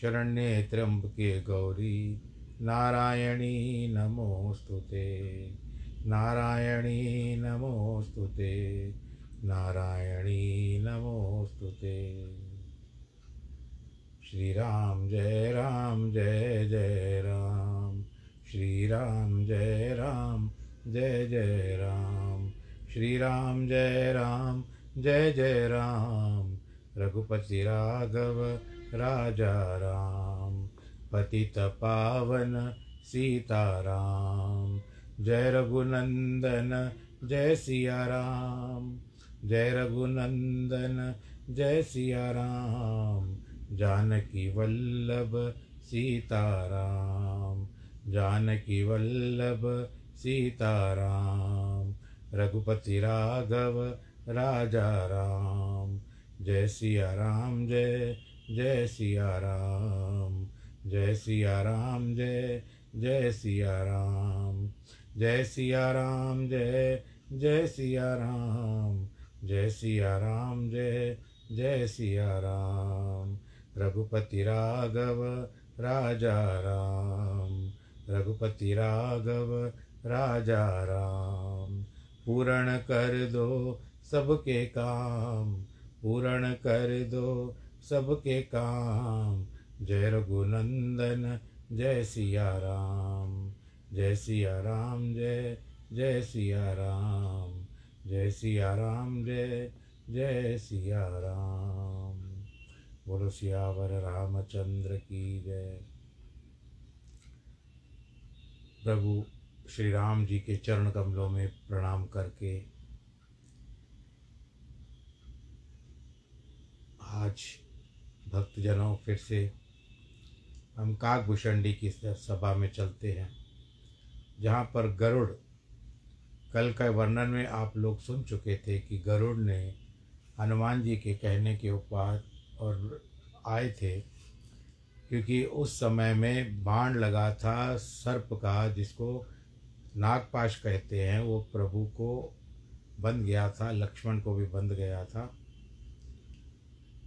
शरण्ये त्र्यम्बके गौरी। नारायणी नमोऽस्तु ते। नारायणी नमोऽस्तु ते। नारायणी नमोऽस्तु ते। श्रीराम जय राम जय जय राम। श्रीराम जय राम जय जय राम। श्रीराम जय राम जय जय राम। रघुपति राघव राजा राम पावन सीताराम। जय रघुनंदन, जय सिया राम जय रघुनंदन, जय सिया राम जानकी वल्लभ, सीताराम। जानकी वल्लभ, सीताराम। रघुपति राघव राजा राम जय सिया राम जय जय सिया राम, जय सिया राम, जय जय सिया राम, जय सिया राम, जय जय सिया राम, जय सिया राम, जय जय सिया राम, रघुपति राघव, राजा राम, रघुपति राघव, राजा राम, पूर्ण कर दो सबके काम, पूर्ण कर दो सबके काम। जय रघुनंदन, जय सिया राम। जय सिया राम, जय जय सिया राम। जय सिया राम, जय जय सिया राम। बोलो सियावर रामचंद्र की जय। प्रभु श्री राम जी के चरण कमलों में प्रणाम करके आज भक्तजनों, फिर से हम काकभूषणी की सभा में चलते हैं, जहाँ पर गरुड़, कल का वर्णन में आप लोग सुन चुके थे कि गरुड़ ने हनुमान जी के कहने के उपहार और आए थे, क्योंकि उस समय में बाण लगा था सर्प का, जिसको नागपाश कहते हैं, वो प्रभु को बंध गया था, लक्ष्मण को भी बंध गया था।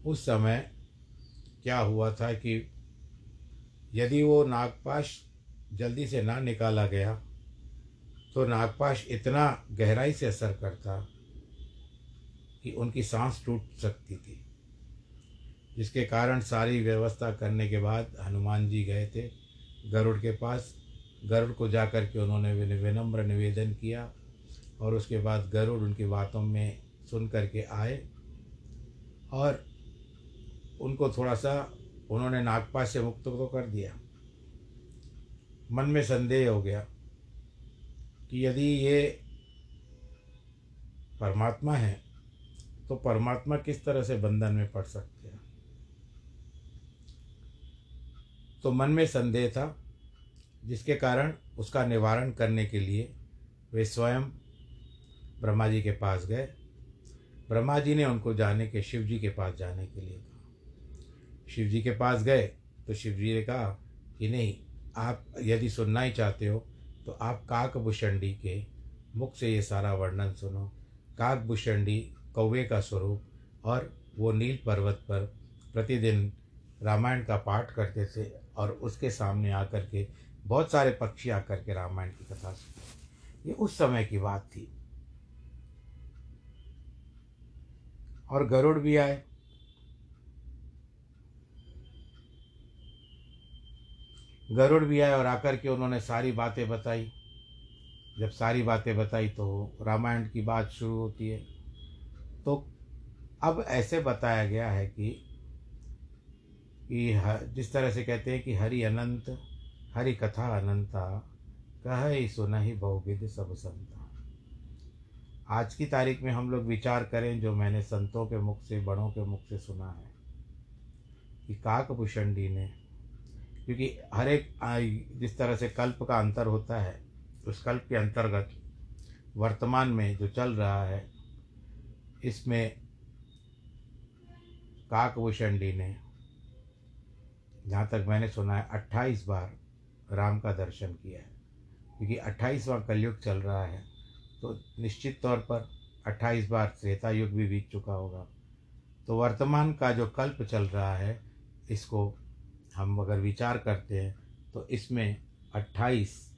उस समय क्या हुआ था कि यदि वो नागपाश जल्दी से ना निकाला गया तो नागपाश इतना गहराई से असर करता कि उनकी सांस टूट सकती थी, जिसके कारण सारी व्यवस्था करने के बाद हनुमान जी गए थे गरुड़ के पास। गरुड़ को जा कर के उन्होंने विनम्र निवेदन किया और उसके बाद गरुड़ उनकी बातों में सुन कर के आए और उनको थोड़ा सा उन्होंने नागपाश से मुक्त तो कर दिया। मन में संदेह हो गया कि यदि ये परमात्मा है तो परमात्मा किस तरह से बंधन में पड़ सकते हैं? तो मन में संदेह था, जिसके कारण उसका निवारण करने के लिए वे स्वयं ब्रह्मा जी के पास गए। ब्रह्मा जी ने उनको जाने के, शिव जी के पास जाने के लिए शिव जी के पास गए तो शिव जी ने कहा कि नहीं, आप यदि सुनना ही चाहते हो तो आप काकभूषणी के मुख से ये सारा वर्णन सुनो। काकभूषणी कौवे का स्वरूप और वो नील पर्वत पर प्रतिदिन रामायण का पाठ करते थे और उसके सामने आकर के बहुत सारे पक्षी आकर के रामायण की कथा सुनते ये उस समय की बात थी। और गरुड़ भी आए गरुड़ भी आए और आकर के उन्होंने सारी बातें बताई। जब सारी बातें बताई तो रामायण की बात शुरू होती है। तो अब ऐसे बताया गया है कि कि जिस तरह से कहते हैं कि हरि अनंत, हरि कथा अनंता, कह ही सुन ही बहुविध सब संता। आज की तारीख में हम लोग विचार करें जो मैंने संतों के मुख से, बड़ों के मुख से सुना है, कि काकभूषणी ने क्योंकि हर एक जिस तरह से कल्प का अंतर होता है, उस कल्प के अंतर्गत वर्तमान में जो चल रहा है, इसमें काकभूषणी ने, जहाँ तक मैंने सुना है, अट्ठाईस बार राम का दर्शन किया है। क्योंकि अट्ठाईसवां कलयुग चल रहा है तो निश्चित तौर पर अट्ठाईस बार त्रेता युग भी बीत चुका होगा। तो वर्तमान का जो कल्प चल रहा है, इसको हम अगर विचार करते हैं तो इसमें अट्ठाईस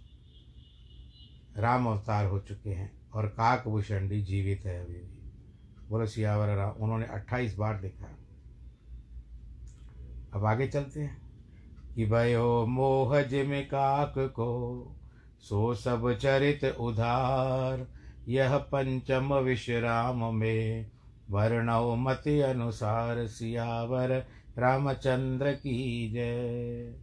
राम अवतार हो चुके हैं और काकभूषणी जीवित है अभी भी। बोलो सियावर राम, उन्होंने अट्ठाईस बार देखा अब आगे चलते हैं। कि भयो मोह जिम काक को, सो सब चरित उधार। यह पंचम विश्राम में, वर्णव मति अनुसार सियावर रामचंद्र की जय।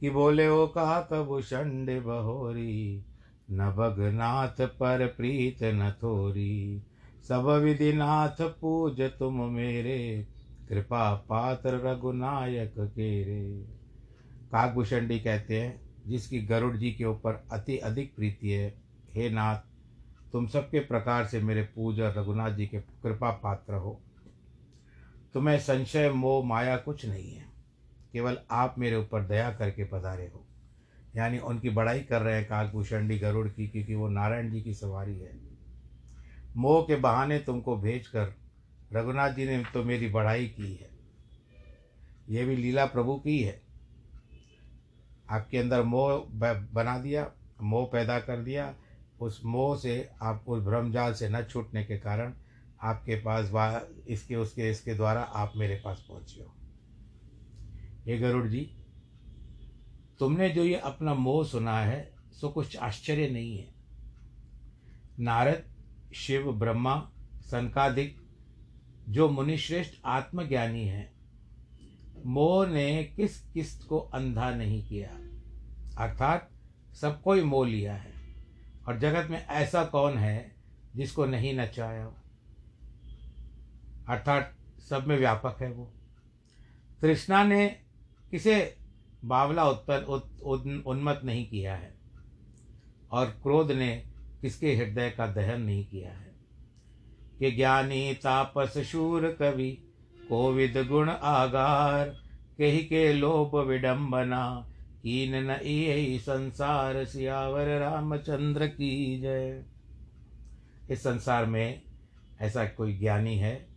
कि बोले, ओ काक भूषण बहोरी न भगनाथ पर प्रीत न थोरी। सब विधिनाथ पूज तुम मेरे, कृपा पात्र रघुनायक के रे। काकभूषणी कहते हैं, जिसकी गरुड़ जी के ऊपर अति अधिक प्रीति है, हे नाथ, तुम सबके प्रकार से मेरे पूजा रघुनाथ जी के कृपा पात्र हो। तुम्हें संशय, मोह, माया कुछ नहीं है। केवल आप मेरे ऊपर दया करके पधारे हो। यानी उनकी बड़ाई कर रहे हैं काकभूषणी गरुड़ की, क्योंकि वो नारायण जी की सवारी है। मोह के बहाने तुमको भेज कर रघुनाथ जी ने तो मेरी बढ़ाई की है। ये भी लीला प्रभु की है। आपके अंदर मोह बना दिया, मोह पैदा कर दिया। उस मोह से आप उस भ्रमजाल से न छूटने के कारण आपके पास वाह इसके, उसके, इसके द्वारा आप मेरे पास पहुँचे हो। हे गरुड़ जी तुमने जो ये अपना मोह सुना है, सो कुछ आश्चर्य नहीं है। नारद, शिव, ब्रह्मा, सनकादिक, जो मुनिश्रेष्ठ आत्मज्ञानी हैं, मोह ने किस किस्त को अंधा नहीं किया? अर्थात सबको ही मोह लिया है, और जगत में ऐसा कौन है जिसको नहीं नचाया हो? अर्थात सब में व्यापक है वो। तृष्णा ने किसे बावला उत्पन्न उन्मत नहीं किया है और क्रोध ने किसके हृदय का दहन नहीं किया है? कि ज्ञानी तापस शूर कवि, कोविद गुण आगार, कही के लोभ विडम्बना कीन न यही संसार सियावर रामचंद्र की जय। इस संसार में ऐसा कोई ज्ञानी है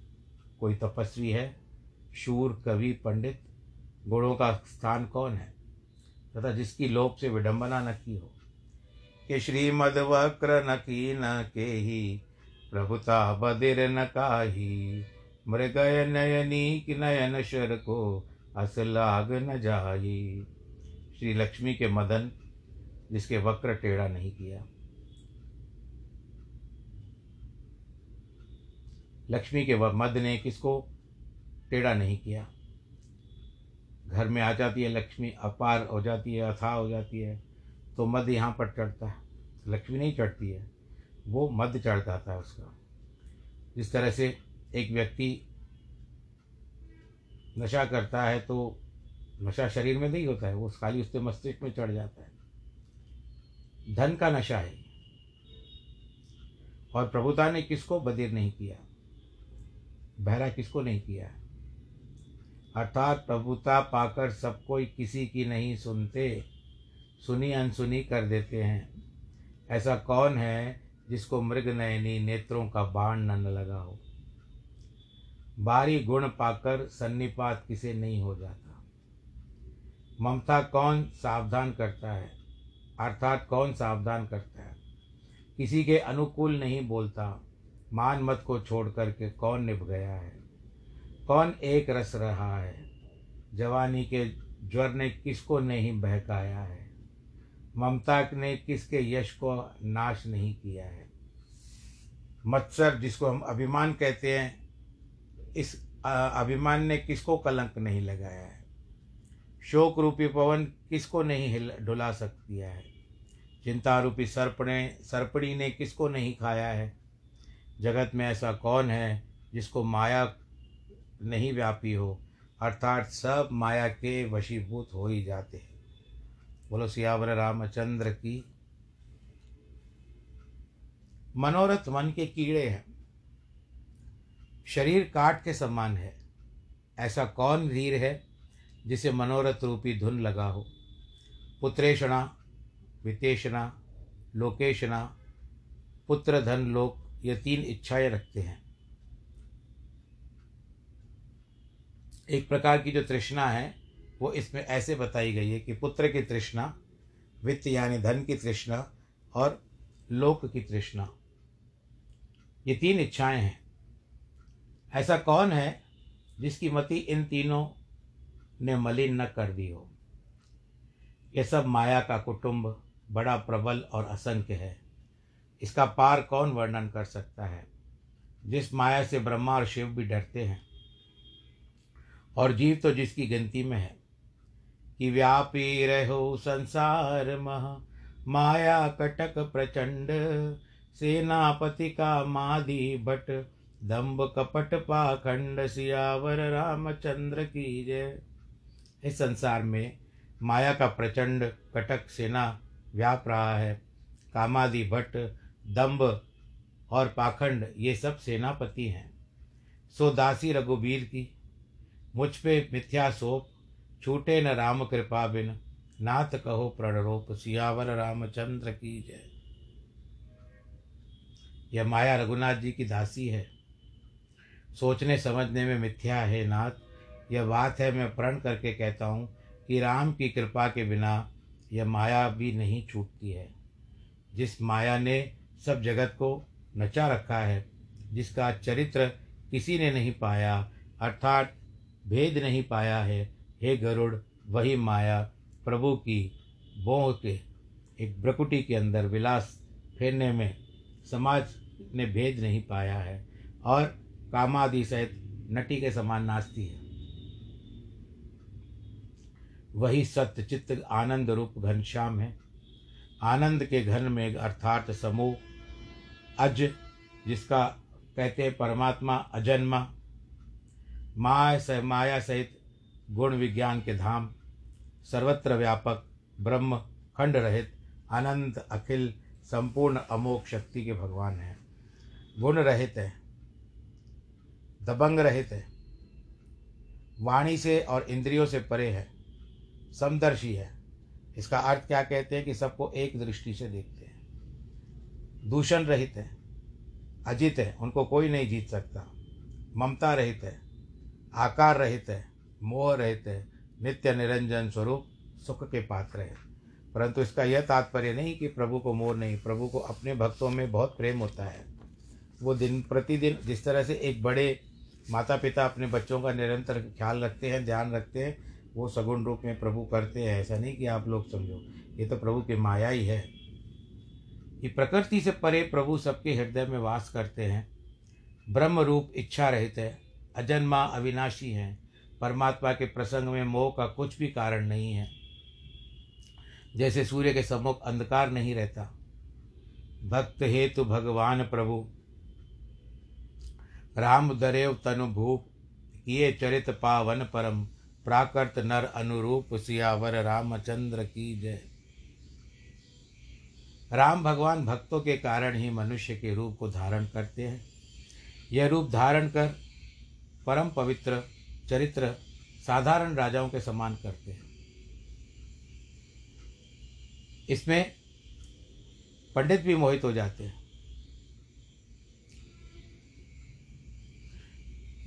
कोई तपस्वी है? शूर, कवि, पंडित, गुणों का स्थान कौन है? तथा जिसकी लोभ से विडंबना न की हो। कि श्रीमद वक्र न की, न के ही प्रभुता बदिर न काही, मृगय नयनी कि नयन शर को अस लाग न जाई श्री लक्ष्मी के मदन, जिसके वक्र टेढ़ा नहीं किया। लक्ष्मी के मद ने किसको टेढ़ा नहीं किया? घर में आ जाती है लक्ष्मी, अपार हो जाती है, अथाह हो जाती है तो मद यहाँ पर चढ़ता है। लक्ष्मी नहीं चढ़ती है, वो मद चढ़ जाता है उसका। जिस तरह से एक व्यक्ति नशा करता है तो नशा शरीर में नहीं होता है, वो खाली उसके मस्तिष्क में चढ़ जाता है। धन का नशा है। और प्रभुता ने किसको बदिर नहीं किया? बहरा किसको नहीं किया? अर्थात प्रभुता पाकर सब कोई किसी की नहीं सुनते, सुनी अनसुनी कर देते हैं। ऐसा कौन है जिसको मृग नयनी नेत्रों का बाण न लगा हो? बारी गुण पाकर सन्निपात किसे नहीं हो जाता? ममता कौन सावधान करता है? अर्थात कौन सावधान करता है? किसी के अनुकूल नहीं बोलता। मान मत को छोड़ करके कौन निभ गया है? कौन एक रस रहा है? जवानी के ज्वर ने किसको नहीं बहकाया है? ममता ने किसके यश को नाश नहीं किया है? मत्सर, जिसको हम अभिमान कहते हैं, इस अभिमान ने किसको कलंक नहीं लगाया है? शोक रूपी पवन किसको नहीं हिल, डुला सकती है? चिंता रूपी सर्पणे सर्पड़ी ने किसको नहीं खाया है? जगत में ऐसा कौन है जिसको माया नहीं व्यापी हो? अर्थात सब माया के वशीभूत हो ही जाते हैं। बोलो, सियावर रामचंद्र की मनोरथ मन के कीड़े हैं। शरीर काट के समान है। ऐसा कौन वीर है जिसे मनोरथ रूपी धुन लगा हो? पुत्रेषणा वितेषणा लोकेशना पुत्र धन लोक ये तीन इच्छाएँ रखते हैं। एक प्रकार की जो तृष्णा है, वो इसमें ऐसे बताई गई है कि पुत्र की तृष्णा, वित्त यानी धन की तृष्णा और लोक की तृष्णा। ये तीन इच्छाएँ हैं। ऐसा कौन है जिसकी मति इन तीनों ने मलिन न कर दी हो? यह सब माया का कुटुंब, बड़ा प्रबल और असंख्य है। इसका पार कौन वर्णन कर सकता है? जिस माया से ब्रह्मा और शिव भी डरते हैं। और जीव तो जिसकी गिनती में है। कि व्यापी रहो संसार मह, माया कटक प्रचंड, सेनापति का माधि भट दम्भ कपट पाखंड सियावर रामचंद्र की जय। इस संसार में माया का प्रचंड कटक सेना व्याप रहा है। कामादि भट्ट दम्भ और पाखंड, ये सब सेनापति हैं। सो दासी रघुबीर की, मुझ पे मिथ्या सोप, छूटे न राम कृपा बिन, नाथ कहो प्रणरोप, सियावर रामचंद्र की जय। यह माया रघुनाथ जी की दासी है। सोचने समझने में मिथ्या है नाथ, यह बात है, मैं प्रण करके कहता हूँ कि राम की कृपा के बिना यह माया भी नहीं छूटती है। जिस माया ने सब जगत को नचा रखा है, जिसका चरित्र किसी ने नहीं पाया, अर्थात भेद नहीं पाया है। हे गरुड़, वही माया प्रभु की बोह के, एक ब्रकुटी के अंदर विलास फेरने में समाज ने भेद नहीं पाया है और कामादि सहित नटी के समान नाचती है। वही सत्य चित्त आनंद रूप घनश्याम है। आनंद के घन में अर्थात समूह अज, जिसका कहते हैं परमात्मा अजन्मा, माया सह, माया सहित गुण विज्ञान के धाम, सर्वत्र व्यापक, ब्रह्म, खंड रहित, अनंत, अखिल, संपूर्ण अमोक शक्ति के भगवान हैं। गुण रहित है, दबंग रहित है, वाणी से और इंद्रियों से परे है, समदर्शी है। इसका अर्थ क्या कहते हैं कि सबको एक दृष्टि से देखते हैं। दूषण रहित है, अजित है, उनको कोई नहीं जीत सकता। ममता रहित है, आकार रहित है, मोह रहित है, नित्य निरंजन स्वरूप सुख के पात्र है। परंतु इसका यह तात्पर्य नहीं कि प्रभु को मोह नहीं, प्रभु को अपने भक्तों में बहुत प्रेम होता है। वो दिन प्रतिदिन जिस तरह से एक बड़े माता पिता अपने बच्चों का निरंतर ख्याल रखते हैं, ध्यान रखते हैं, वो सगुण रूप में प्रभु करते हैं, ऐसा नहीं कि आप लोग समझो। ये तो प्रभु की माया ही है। कि प्रकृति से परे प्रभु सबके हृदय में वास करते हैं। ब्रह्म रूप इच्छा रहित है। अजन्मा अविनाशी हैं। परमात्मा के प्रसंग में मोह का कुछ भी कारण नहीं है। जैसे सूर्य के सम्मुख अंधकार नहीं रहता। भक्त हेतु भगवान प्रभु। राम दरेव तनु भूप किए चरित पावन परम। प्राकृत नर अनुरूप सियावर रामचंद्र की जय। राम भगवान भक्तों के कारण ही मनुष्य के रूप को धारण करते हैं। यह रूप धारण कर परम पवित्र, चरित्र, साधारण राजाओं के समान करते हैं। इसमें पंडित भी मोहित हो जाते हैं।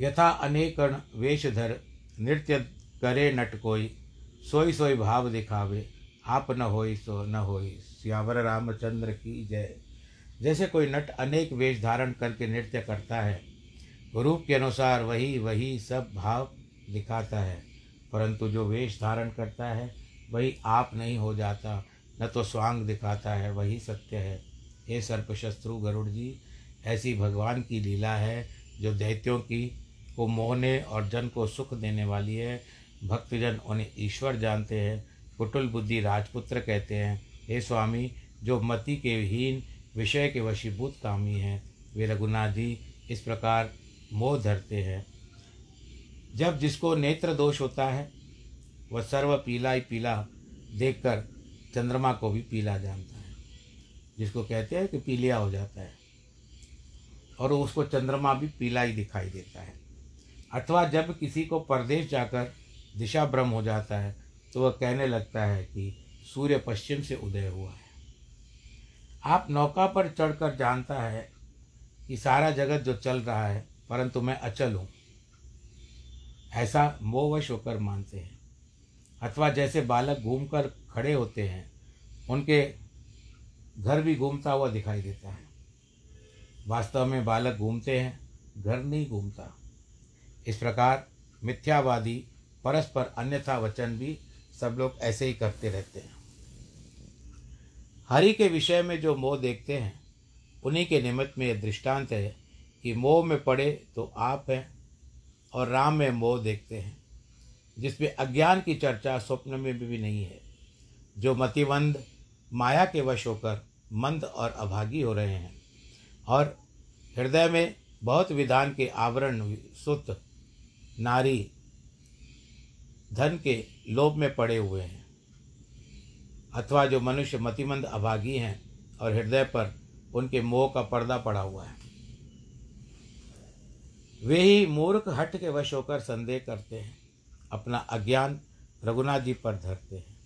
यथा अनेकण वेशधर, नृत्य करे नट कोई सोई सोई भाव दिखावे, आप न होई सो न होई सियावर रामचंद्र की जय। जैसे कोई नट अनेक वेश धारण करके नृत्य करता है, रूप के अनुसार वही वही सब भाव दिखाता है। परंतु जो वेश धारण करता है, वही आप नहीं हो जाता, न तो स्वांग दिखाता है, वही सत्य है। हे सर्पशत्रु गरुड़ जी, ऐसी भगवान की लीला है, जो दैत्यों की, को मोहने और जन को सुख देने वाली है। भक्तजन उन्हें ईश्वर जानते हैं, कुटुल बुद्धि राजपुत्र कहते हैं हे स्वामी, जो मति के हीन, विषय के वशीभूत कामी हैं, वे रघुनाथ जी इस प्रकार मोह धरते हैं। जब जिसको नेत्र दोष होता है, वह सर्व पीला ही पीला देखकर चंद्रमा को भी पीला जानता है। जिसको कहते हैं कि पीलिया हो जाता है, और उसको चंद्रमा भी पीला ही दिखाई देता है। अथवा जब किसी को परदेश जाकर दिशा भ्रम हो जाता है तो वह कहने लगता है कि सूर्य पश्चिम से उदय हुआ है। आप नौका पर चढ़कर जानता है कि सारा जगत जो चल रहा है, परंतु मैं अचल हूँ। ऐसा मोहवश होकर मानते हैं। अथवा जैसे बालक घूमकर खड़े होते हैं, उनके घर भी घूमता हुआ दिखाई देता है। वास्तव में बालक घूमते हैं, घर नहीं घूमता। इस प्रकार मिथ्यावादी, परस्पर अन्यथा वचन भी सब लोग ऐसे ही करते रहते हैं। हरि के विषय में जो मोह देखते हैं, उन्हीं के निमित्त में यह दृष्टांत है कि मोह में पड़े तो आप हैं और राम में मोह देखते हैं, जिसमें अज्ञान की चर्चा स्वप्न में भी नहीं है, जो मतिवंद, माया के वश होकर मंद और अभागी हो रहे हैं। और हृदय में बहुत विधान के आवरण, सुत, नारी, धन के लोभ में पड़े हुए हैं। अथवा जो मनुष्य मतिमंद अभागी हैं और हृदय पर उनके मोह का पर्दा पड़ा हुआ है। वे ही मूर्ख हट के वश होकर संदेह करते हैं, अपना अज्ञान रघुनाथ जी पर धरते हैं।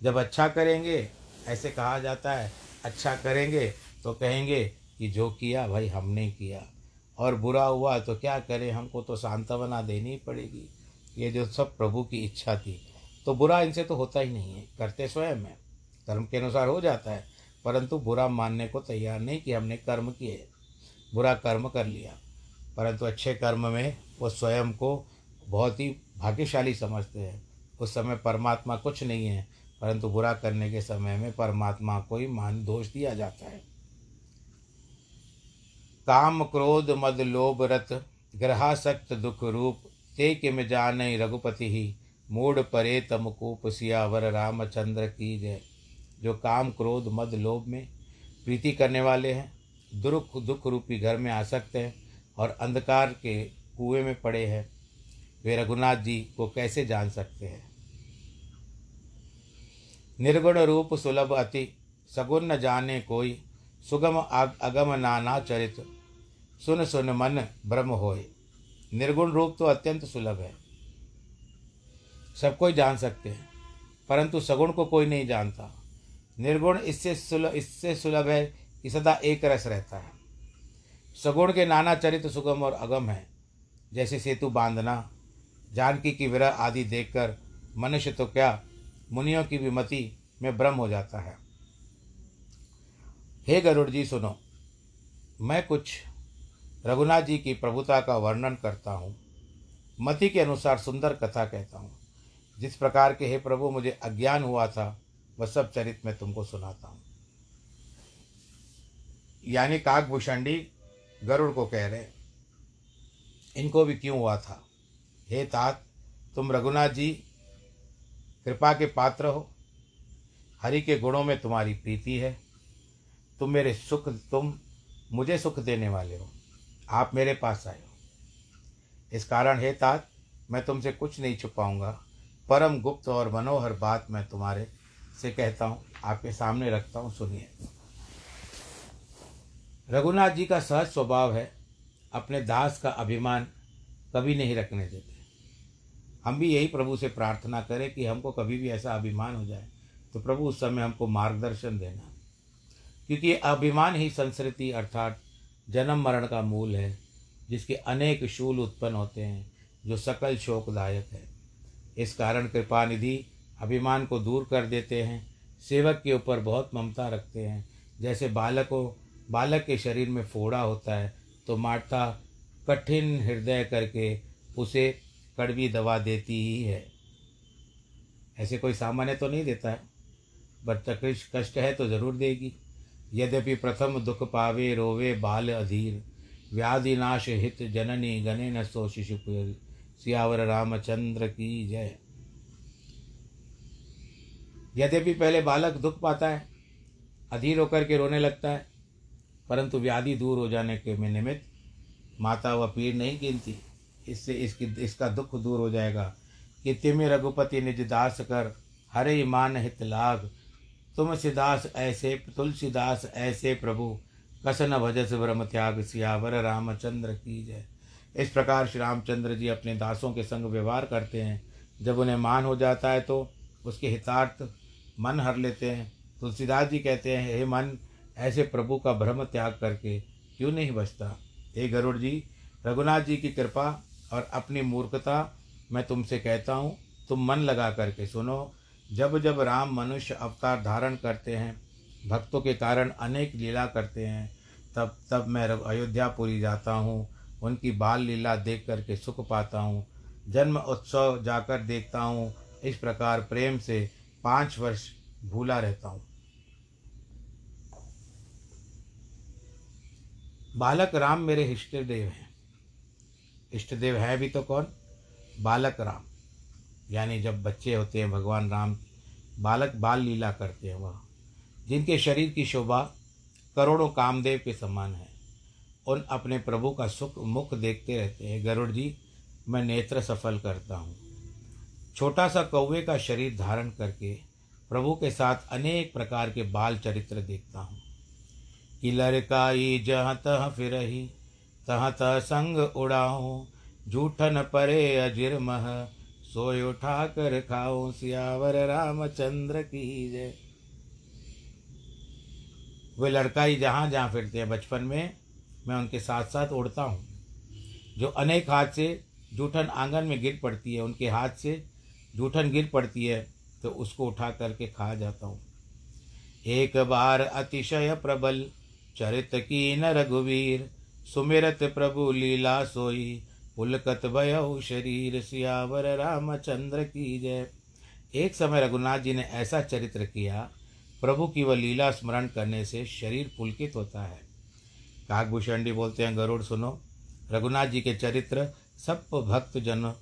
जब अच्छा करेंगे, ऐसे कहा जाता है अच्छा करेंगे तो कहेंगे कि जो किया भाई हमने किया, और बुरा हुआ तो क्या करें, हमको तो सांत्वना देनी पड़ेगी। ये जो सब प्रभु की इच्छा थी तो बुरा इनसे तो होता ही नहीं है, करते स्वयं है। कर्म के अनुसार हो जाता है। परंतु बुरा मानने को तैयार नहीं कि हमने कर्म किए बुरा कर्म कर लिया। परंतु अच्छे कर्म में वो स्वयं को बहुत ही भाग्यशाली समझते हैं। उस समय परमात्मा कुछ नहीं है, परंतु बुरा करने के समय में परमात्मा को ही मान दोष दिया जाता है। काम क्रोध मद लोभ रत ग्रहासक्त दुख रूप, ते किम जान रघुपति ही। मूड परे तमकूप सियावर रामचंद्र की जय। जो काम, क्रोध, मद, लोभ में प्रीति करने वाले हैं दुख दुख रूपी घर में आ सकते हैं और अंधकार के कुएँ में पड़े हैं, वे रघुनाथ जी को कैसे जान सकते हैं? निर्गुण रूप सुलभ अति सगुन न जाने कोई, सुगम अगम नाना चरित, सुन सुन मन ब्रह्म होए निर्गुण रूप तो अत्यंत सुलभ है। सब कोई जान सकते हैं, परंतु सगुण को कोई नहीं जानता। निर्गुण इससे सुलभ इससे सुलभ है, कि सदा एक रस रहता है। सगुण के नाना चरित्र सुगम और अगम है, जैसे सेतु बांधना, जानकी की विरह आदि देखकर मनुष्य तो क्या मुनियों की भी मति में भ्रम हो जाता है। हे गरुड़ जी, सुनो, मैं कुछ रघुनाथ जी की प्रभुता का वर्णन करता हूँ। मति के अनुसार सुंदर कथा कहता हूँ। जिस प्रकार के हे प्रभु, मुझे अज्ञान हुआ था वह सब चरित मैं तुमको सुनाता हूँ। यानी काकभूषणी गरुड़ को कह रहे, इनको भी क्यों हुआ था? हे तात, तुम रघुनाथ जी, कृपा के पात्र हो। हरि के गुणों में तुम्हारी प्रीति है। तुम मेरे सुख, तुम मुझे सुख देने वाले हो। आप मेरे पास आए हो। इस कारण, हे तात, मैं तुमसे कुछ नहीं छुपाऊँगा। परम गुप्त और मनोहर बात मैं तुम्हारे से कहता हूँ, आपके सामने रखता हूँ, सुनिए। रघुनाथ जी का सहज स्वभाव है, अपने दास का अभिमान कभी नहीं रखने देते। हम भी यही प्रभु से प्रार्थना करें कि हमको कभी भी ऐसा अभिमान हो जाए तो प्रभु उस समय हमको मार्गदर्शन देना। क्योंकि अभिमान ही संस्कृति अर्थात जन्म मरण का मूल है, जिसके अनेक शूल उत्पन्न होते हैं, जो सकल शोकदायक है। इस कारण कृपा निधि अभिमान को दूर कर देते हैं, सेवक के ऊपर बहुत ममता रखते हैं। जैसे बालक को बालक के शरीर में फोड़ा होता है तो माता कठिन हृदय करके उसे कड़वी दवा देती ही है। ऐसे कोई सामान्य तो नहीं देता है? बट कष्ट है तो ज़रूर देगी। यद्यपि प्रथम दुख पावे, रोवे बाल अधीर। व्याधि नाश हित जननी गणे न सो शिशु सियावर रामचंद्र की जय। यद्यपि पहले बालक दुख पाता है, अधीर होकर के रोने लगता है, परंतु व्याधि दूर हो जाने के में निमित्त माता व पीर नहीं गिनती। इससे इसकी, इसका दुख दूर हो जाएगा कि तिम रघुपति निज दास कर हरे मान हित लाग। तुम सिदास ऐसे, तुलसीदास ऐसे प्रभु, कसन भजस ब्रह्म त्याग सियावर रामचंद्र की जय। इस प्रकार श्री रामचंद्र जी अपने दासों के संग व्यवहार करते हैं। जब उन्हें मान हो जाता है तो उसके हितार्थ मन हर लेते हैं। तुलसीदास जी कहते हैं, हे मन, ऐसे प्रभु का भ्रम त्याग करके क्यों नहीं बचता? हे गरुड़ जी, रघुनाथ जी की कृपा और अपनी मूर्खता मैं तुमसे कहता हूँ। तुम मन लगा करके सुनो। जब जब राम मनुष्य अवतार धारण करते हैं, भक्तों के कारण अनेक लीला करते हैं, तब तब मैं अयोध्यापुरी जाता हूँ। उनकी बाल लीला देख करके सुख पाता हूँ। जन्म उत्सव जाकर देखता हूँ। इस प्रकार प्रेम से पाँच वर्ष भूला रहता हूँ। बालक राम मेरे इष्ट देव हैं। इष्ट देव है भी तो कौन? बालक राम। यानी जब बच्चे होते हैं, भगवान राम बालक बाल लीला करते हैं वह। जिनके शरीर की शोभा करोड़ों कामदेव के समान है उन अपने प्रभु का सुख मुख देखते रहते हैं। गरुड़ जी, मैं नेत्र सफल करता हूँ। छोटा सा कौवे का शरीर धारण करके प्रभु के साथ अनेक प्रकार के बाल चरित्र देखता हूँ। कि लड़काई जहाँ तह फिर तह तह संग उड़ाऊँ, जूठन परे अजिर मह सोय उठा कर खाओ सियावर रामचंद्र की जय। वे लड़काई जहाँ जहाँ फिरते हैं, बचपन में मैं उनके साथ साथ उड़ता हूँ। जो अनेक हाथ से जूठन आँगन में गिर पड़ती है, उनके हाथ से जूठन गिर पड़ती है तो उसको उठा करके खा जाता हूँ। एक बार अतिशय प्रबल चरित की न रघुवीर, सुमिरत प्रभु लीला सोई, पुलकत भय शरीर, सियावर रामचंद्र की जय। एक समय रघुनाथ जी ने ऐसा चरित्र किया, प्रभु की वह लीला स्मरण करने से शरीर पुलकित होता है। काकभूषण जी बोलते हैं, गरुड़ सुनो, रघुनाथ जी के चरित्र सब भक्त जन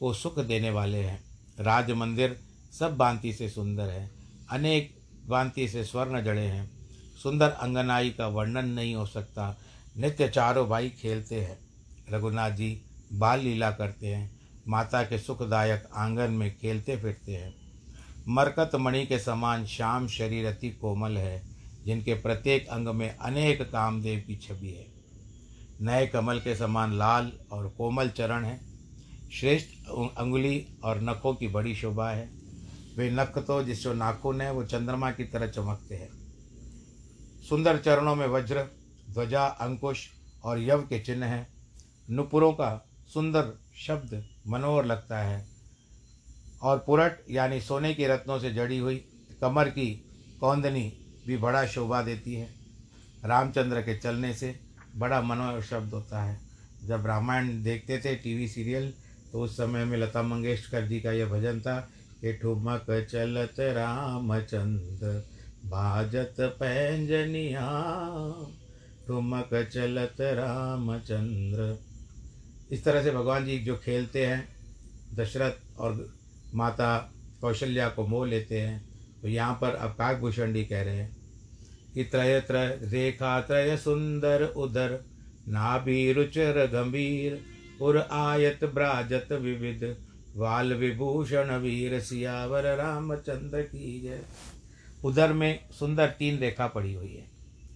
को सुख देने वाले हैं। राज मंदिर सब भांति से सुंदर है। अनेक भांति से स्वर्ण जड़े हैं। सुंदर अंगनाई का वर्णन नहीं हो सकता। नित्य चारों भाई खेलते हैं। रघुनाथ जी बाल लीला करते हैं। माता के सुखदायक आँगन में खेलते फिरते हैं। मरकत मणि के समान श्याम शरीर अति कोमल है, जिनके प्रत्येक अंग में अनेक कामदेव की छवि है। नए कमल के समान लाल और कोमल चरण है। श्रेष्ठ अंगुली और नखों की बड़ी शोभा है। वे नख तो जिस जो नाखून है, वो चंद्रमा की तरह चमकते हैं। सुंदर चरणों में वज्र, ध्वजा, अंकुश और यव के चिन्ह हैं। नुपुरों का सुंदर शब्द मनोहर लगता है और पुरट, यानी सोने के रत्नों से जड़ी हुई कमर की कौंदनी भी बड़ा शोभा देती है। रामचंद्र के चलने से बड़ा मनोहर शब्द होता है। जब रामायण देखते थे, टीवी सीरियल तो उस समय में लता मंगेशकर जी का यह भजन था कि ठुमक चलत रामचंद्र भाजत पैंजनिया, ठुमक चलत रामचंद्र। इस तरह से भगवान जी जो खेलते हैं, दशरथ और माता कौशल्या को मोह लेते हैं तो यहाँ पर अब काकभूषण जी कह रहे हैं कि त्रय त्रय रेखा त्रय सुंदर उदर नाभि रुचर गंभीर उर आयत ब्राजत विविध। वाल विभूषण वीर सियावर रामचंद्र की जय। उधर में सुंदर तीन रेखा पड़ी हुई है।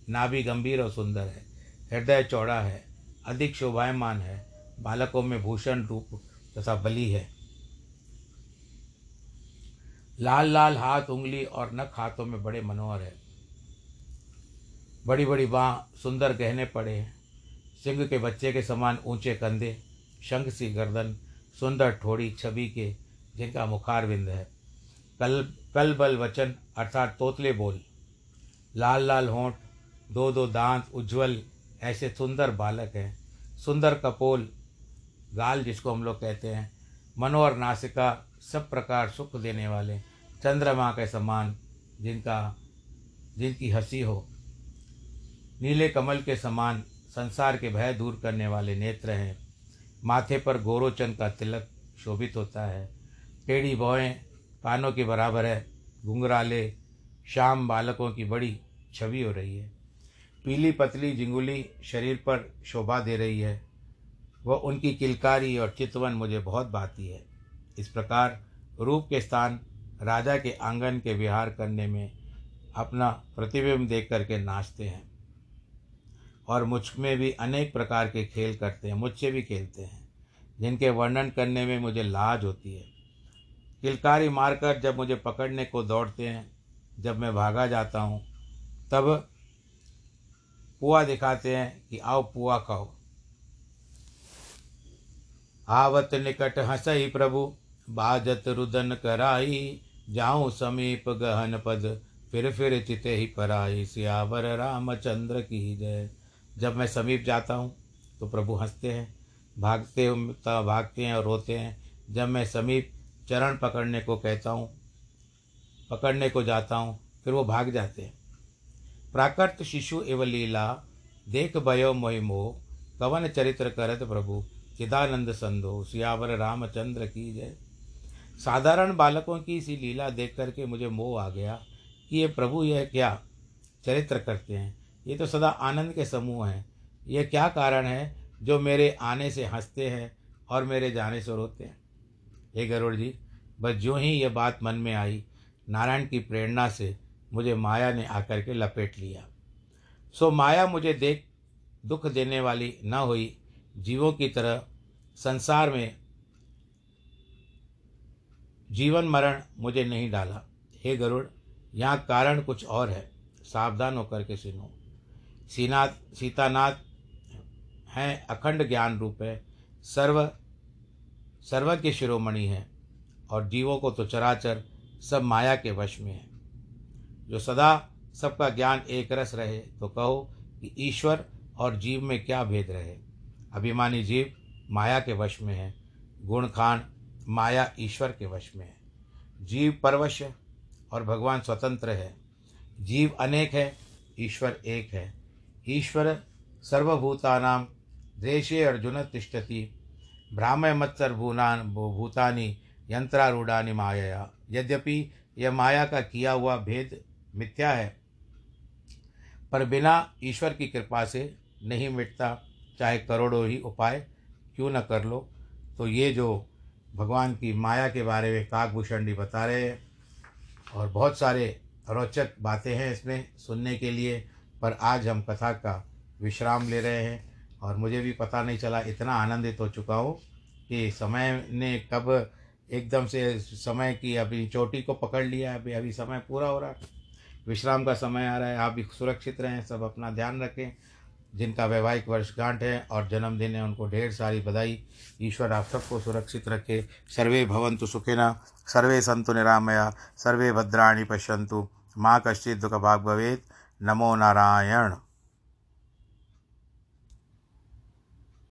नाभि गंभीर और सुंदर है। हृदय चौड़ा है। अधिक शोभायमान है। बालकों में भूषण रूप तथा बलि है। लाल लाल हाथ, उंगली और नख हाथों में बड़े मनोहर है। बड़ी बड़ी बाँ सुंदर गहने पड़े हैं। सिंह के बच्चे के समान ऊँचे कंधे शंख सी गर्दन, सुंदर ठोड़ी छवि के, जिनका मुखारविंद है। कल कल बल वचन, अर्थात तोतले बोल। लाल लाल होंठ, दो दो दांत उज्जवल, ऐसे सुंदर बालक हैं। सुंदर कपोल, गाल जिसको हम लोग कहते हैं, मनोहर नासिका, सब प्रकार सुख देने वाले, चंद्रमा के समान, जिनका, जिनकी हँसी हो। नीले कमल के समान, संसार के भय दूर करने वाले नेत्र हैं। माथे पर गोरोचन का तिलक शोभित होता है। टेढ़ी भौएँ कानों के बराबर है। घुंघराले शाम बालकों की बड़ी छवि हो रही है। पीली पतली जिंगुली शरीर पर शोभा दे रही है। वह उनकी किलकारी और चितवन मुझे बहुत भाती है। इस प्रकार रूप के स्थान, राजा के आँगन के विहार करने में अपना प्रतिबिंब देख करके नाचते हैं। और मुझमें भी अनेक प्रकार के खेल करते हैं, मुझसे भी खेलते हैं, जिनके वर्णन करने में मुझे लाज होती है। किलकारी मारकर जब मुझे पकड़ने को दौड़ते हैं, जब मैं भागा जाता हूँ, तब पुआ दिखाते हैं कि आओ पुआ खाओ। आवत निकट हंसई प्रभु, बाजत रुदन कराई, जाऊँ समीप गहन पद, फिर फिर चिते ही पराई, सियावर रामचंद्र की जय। जब मैं समीप जाता हूँ तो प्रभु हँसते हैं, भागते भागते हैं और रोते हैं। जब मैं समीप चरण पकड़ने को कहता हूँ, पकड़ने को जाता हूँ, फिर वो भाग जाते हैं। प्राकृत शिशु एव लीला, देख भयो मोहिमो कवन चरित्र करत प्रभु, चिदानंद संदो सियावर रामचंद्र की जय। साधारण बालकों की इसी लीला देख करके मुझे मोह आ गया कि ये प्रभु यह क्या चरित्र करते हैं। ये तो सदा आनंद के समूह हैं। यह क्या कारण है जो मेरे आने से हँसते हैं और मेरे जाने से रोते हैं? हे गरुड़ जी, बस जो ही ये बात मन में आई, नारायण की प्रेरणा से मुझे माया ने आकर के लपेट लिया। सो माया मुझे देख, दुख देने वाली न हुई, जीवों की तरह संसार में जीवन मरण मुझे नहीं डाला। हे गरुड़, यहाँ कारण कुछ और है। सावधान होकर के सुनो। सीनाथ सीतानाथ हैं, अखंड ज्ञान रूप है। सर्व सर्व के शिरोमणि है और जीवों को तो चराचर सब माया के वश में है। जो सदा सबका ज्ञान एक रस रहे तो कहो कि ईश्वर और जीव में क्या भेद रहे। अभिमानी जीव माया के वश में है गुण खान माया ईश्वर के वश में है। जीव परवश और भगवान स्वतंत्र है। जीव अनेक है, ईश्वर एक है। ईश्वर सर्वभूतानाम देशे अर्जुन तिष्ठति मत्सर भूनान भूतानि, यंत्रारूढ़ानि माया यद्यपि यह माया का किया हुआ भेद मिथ्या है, पर बिना ईश्वर की कृपा से नहीं मिटता। चाहे करोड़ों ही उपाय क्यों न कर लो तो ये जो भगवान की माया के बारे में काकभूषण जी बता रहे हैं, और बहुत सारे रोचक बातें हैं इसमें सुनने के लिए। पर आज हम कथा का विश्राम ले रहे हैं और मुझे भी पता नहीं चला, इतना आनंदित हो चुका हूँ कि समय ने कब एकदम से समय की अभी चोटी को पकड़ लिया, अभी अभी समय पूरा हो रहा है। विश्राम का समय आ रहा है, आप भी सुरक्षित रहें, सब अपना ध्यान रखें। जिनका वैवाहिक वर्षगांठ है और जन्मदिन है, उनको ढेर सारी बधाई। ईश्वर आप सबको सुरक्षित रखे। सर्वे भवंतु सुखिना, सर्वे संतु निरामया, सर्वे भद्राणी पश्यंतु माँ कश्चित दुख भाग भवेद नमो नारायण।